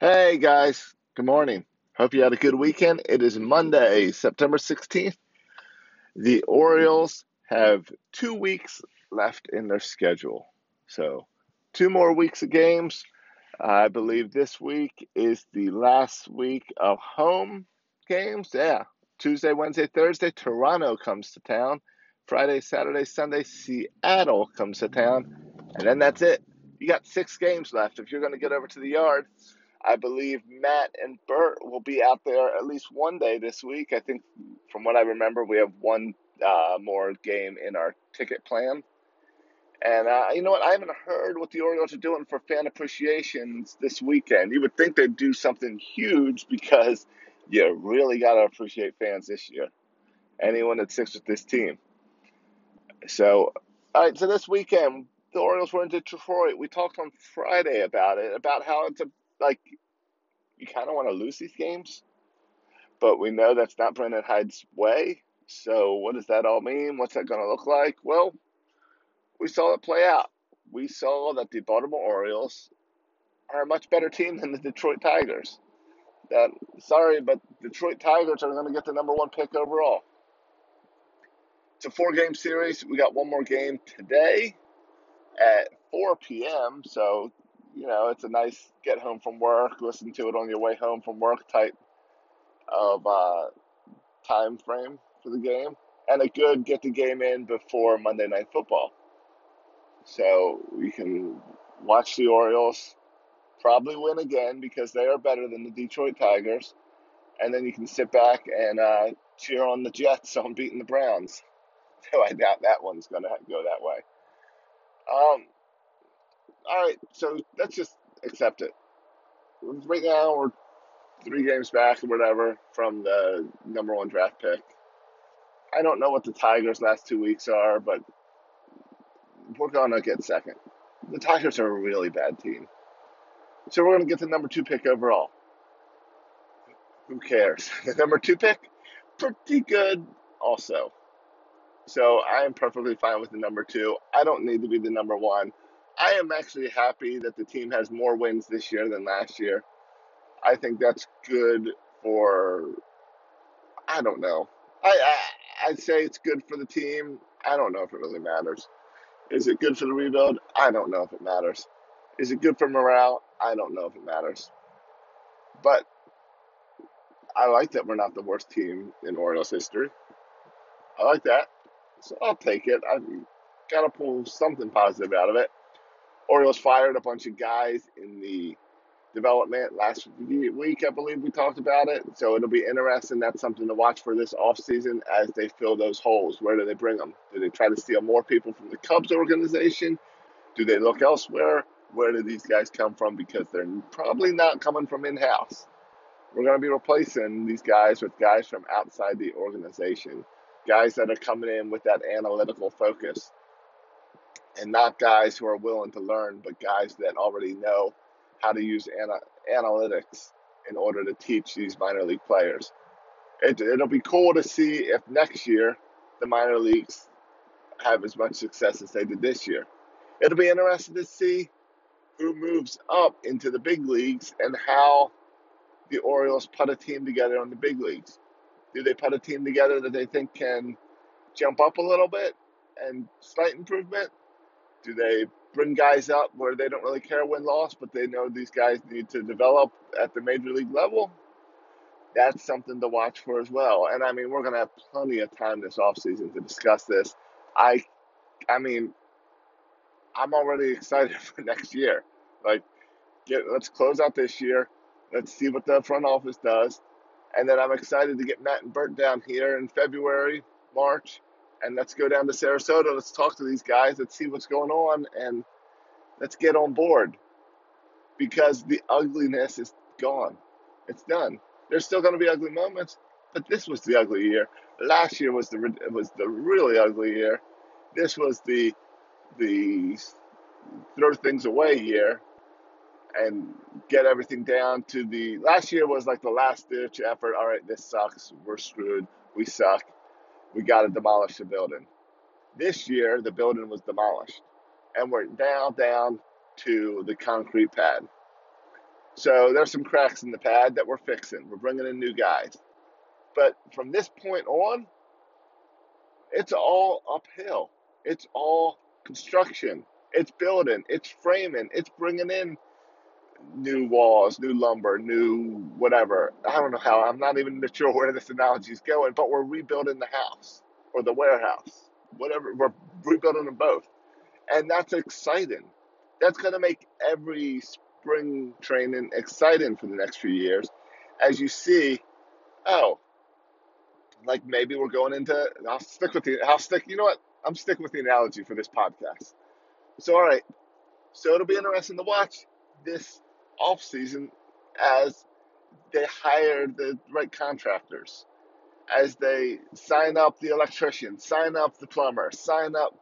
Hey guys, good morning. Hope you had a good weekend. It is Monday, September 16th. The Orioles have two weeks left in their schedule. So, two more weeks of games. I believe this week is the last week of home games. Yeah, Tuesday, Wednesday, Thursday, Toronto comes to town. Friday, Saturday, Sunday, Seattle comes to town. And then that's it. You got six games left. If you're going to get over to the yard, I believe Matt and Bert will be out there at least one day this week. I think, from what I remember, we have one uh, more game in our ticket plan. And uh, you know what? I haven't heard what the Orioles are doing for fan appreciations this weekend. You would think they'd do something huge because you really got to appreciate fans this year. Anyone that sticks with this team. So, all right. So this weekend, the Orioles were in Detroit. We talked on Friday about it, about how it's a like you kind of want to lose these games, but we know that's not Brandon Hyde's way. So, what does that all mean? What's that going to look like? Well, we saw it play out. We saw that the Baltimore Orioles are a much better team than the Detroit Tigers. That sorry, but Detroit Tigers are going to get the number one pick overall. It's a four game series. We got one more game today at 4 p.m. So you know, it's a nice get home from work, listen to it on your way home from work type of uh, time frame for the game, and a good get the game in before Monday Night Football. So you can watch the Orioles probably win again because they are better than the Detroit Tigers, and then you can sit back and uh, cheer on the Jets on beating the Browns. So I doubt that one's going to go that way. Um, all right, so let's just accept it. Right now, we're three games back or whatever from the number one draft pick. I don't know what the Tigers' last two weeks are, but we're going to get second. The Tigers are a really bad team. So we're going to get the number two pick overall. Who cares? The number two pick, pretty good also. So I am perfectly fine with the number two. I don't need to be the number one. I am actually happy that the team has more wins this year than last year. I think that's good for. I don't know. I, I I'd say it's good for the team. I don't know if it really matters. Is it good for the rebuild? I don't know if it matters. Is it good for morale? I don't know if it matters. But I like that we're not the worst team in Orioles history. I like that. So I'll take it. I've got to pull something positive out of it. Orioles fired a bunch of guys in the development last week, I believe we talked about it. So it'll be interesting. That's something to watch for this offseason as they fill those holes. Where do they bring them? Do they try to steal more people from the Cubs organization? Do they look elsewhere? Where do these guys come from? Because they're probably not coming from in house. We're going to be replacing these guys with guys from outside the organization, guys that are coming in with that analytical focus and not guys who are willing to learn, but guys that already know how to use ana- analytics in order to teach these minor league players. It, it'll be cool to see if next year the minor leagues have as much success as they did this year. It'll be interesting to see who moves up into the big leagues and how the Orioles put a team together on the big leagues. Do they put a team together that they think can jump up a little bit and slight improvement? Do they bring guys up where they don't really care win loss, but they know these guys need to develop at the major league level? That's something to watch for as well. And I mean, we're going to have plenty of time this offseason to discuss this. I I mean, I'm already excited for next year. Like get let's close out this year. Let's see what the front office does. And then I'm excited to get Matt and Bert down here in February, March, and let's go down to Sarasota. Let's talk to these guys. Let's see what's going on, and let's get on board because the ugliness is gone. It's done. There's still going to be ugly moments, but this was the ugly year. Last year was the was the really ugly year. This was the the throw things away year and get everything down to the last year was like the last ditch effort. All right, this sucks. We're screwed. We suck we got to demolish the building. This year, the building was demolished, and we're now down to the concrete pad. So there's some cracks in the pad that we're fixing. We're bringing in new guys. But from this point on, it's all uphill. It's all construction. It's building. It's framing. It's bringing in new walls, new lumber, new whatever. I don't know how. I'm not even sure where this analogy is going, but we're rebuilding the house or the warehouse, whatever. We're rebuilding them both. And that's exciting. That's going to make every spring training exciting for the next few years as you see, oh, like maybe we're going into, I'll stick with the, I'll stick, you know what? I'm sticking with the analogy for this podcast. So, all right. So it'll be interesting to watch this off season as they hire the right contractors, as they sign up the electrician, sign up the plumber, sign up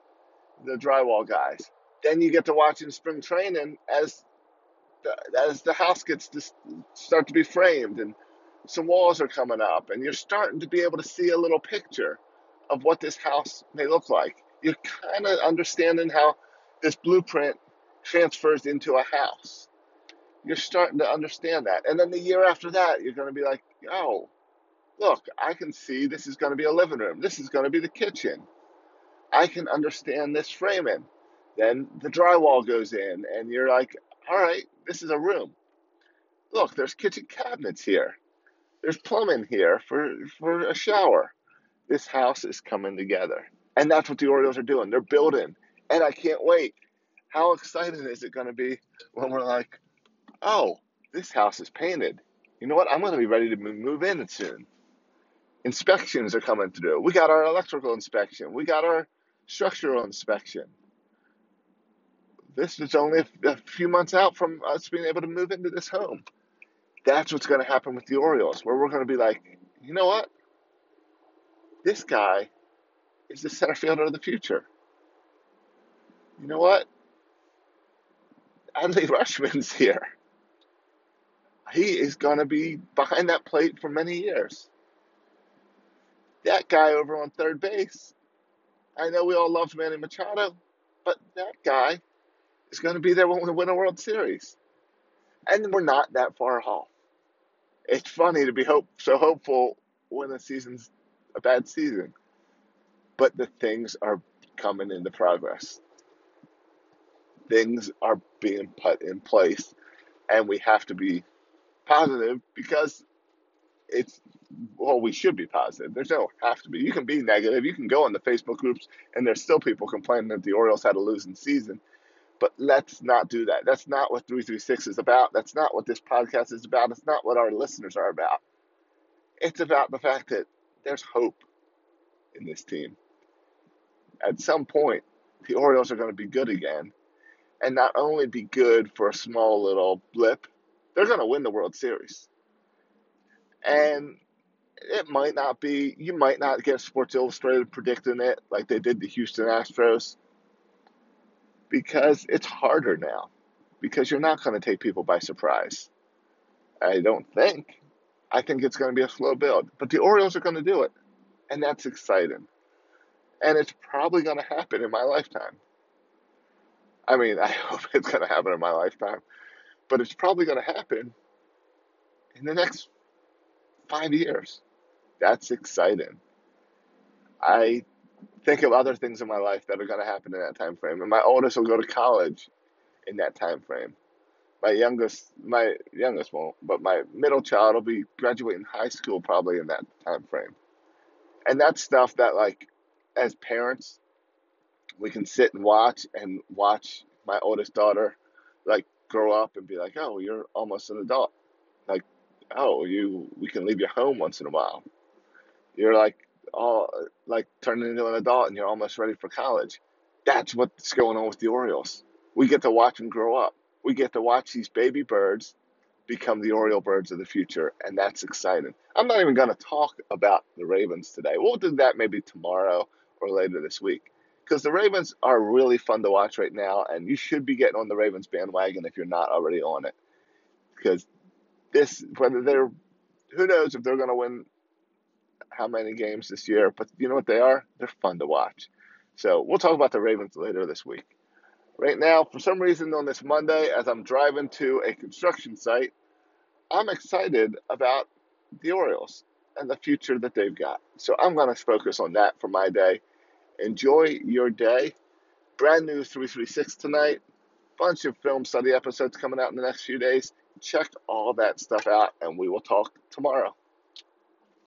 the drywall guys. Then you get to watch in spring training as the, as the house gets to start to be framed and some walls are coming up, and you're starting to be able to see a little picture of what this house may look like. You're kind of understanding how this blueprint transfers into a house. You're starting to understand that. And then the year after that, you're going to be like, oh, look, I can see this is going to be a living room. This is going to be the kitchen. I can understand this framing. Then the drywall goes in, and you're like, all right, this is a room. Look, there's kitchen cabinets here. There's plumbing here for, for a shower. This house is coming together. And that's what the Orioles are doing. They're building. And I can't wait. How exciting is it going to be when we're like, oh, this house is painted. You know what? I'm going to be ready to move in soon. Inspections are coming through. We got our electrical inspection. We got our structural inspection. This is only a few months out from us being able to move into this home. That's what's going to happen with the Orioles, where we're going to be like, you know what? This guy is the center fielder of the future. You know what? Adley Rutschman's here. He is going to be behind that plate for many years. That guy over on third base, I know we all love Manny Machado, but that guy is going to be there when we win a World Series. And we're not that far off. It's funny to be hope so hopeful when the season's a bad season, but the things are coming into progress. Things are being put in place, and we have to be positive because it's well, we should be positive. There's no have to be. You can be negative. You can go in the Facebook groups, and there's still people complaining that the Orioles had a losing season. But let's not do that. That's not what 336 is about. That's not what this podcast is about. It's not what our listeners are about. It's about the fact that there's hope in this team. At some point, the Orioles are going to be good again. And not only be good for a small little blip, they're going to win the World Series. And it might not be, you might not get Sports Illustrated predicting it like they did the Houston Astros because it's harder now because you're not going to take people by surprise. I don't think. I think it's going to be a slow build, but the Orioles are going to do it, and that's exciting. And it's probably going to happen in my lifetime. I mean, I hope it's going to happen in my lifetime, but it's probably going to happen in the next five years. That's exciting. I think of other things in my life that are going to happen in that time frame. And my oldest will go to college in that time frame. My youngest, my youngest won't, but my middle child will be graduating high school probably in that time frame. And that's stuff that, like, as parents, we can sit and watch and watch my oldest daughter, like, grow up and be like, oh, you're almost an adult. Like, oh, you, we can leave your home once in a while. You're like all like turning into an adult and you're almost ready for college. That's what's going on with the Orioles. We get to watch them grow up. We get to watch these baby birds become the Oriole birds of the future, and that's exciting. I'm not even going to talk about the Ravens today. We'll do that maybe tomorrow or later this week because the Ravens are really fun to watch right now, and you should be getting on the Ravens bandwagon if you're not already on it. Because this, whether they're, who knows if they're going to win how many games this year, but you know what they are? They're fun to watch. So we'll talk about the Ravens later this week. Right now, for some reason on this Monday, as I'm driving to a construction site, I'm excited about the Orioles and the future that they've got. So I'm going to focus on that for my day. Enjoy your day. Brand new 336 tonight. Bunch of film study episodes coming out in the next few days. Check all that stuff out, and we will talk tomorrow.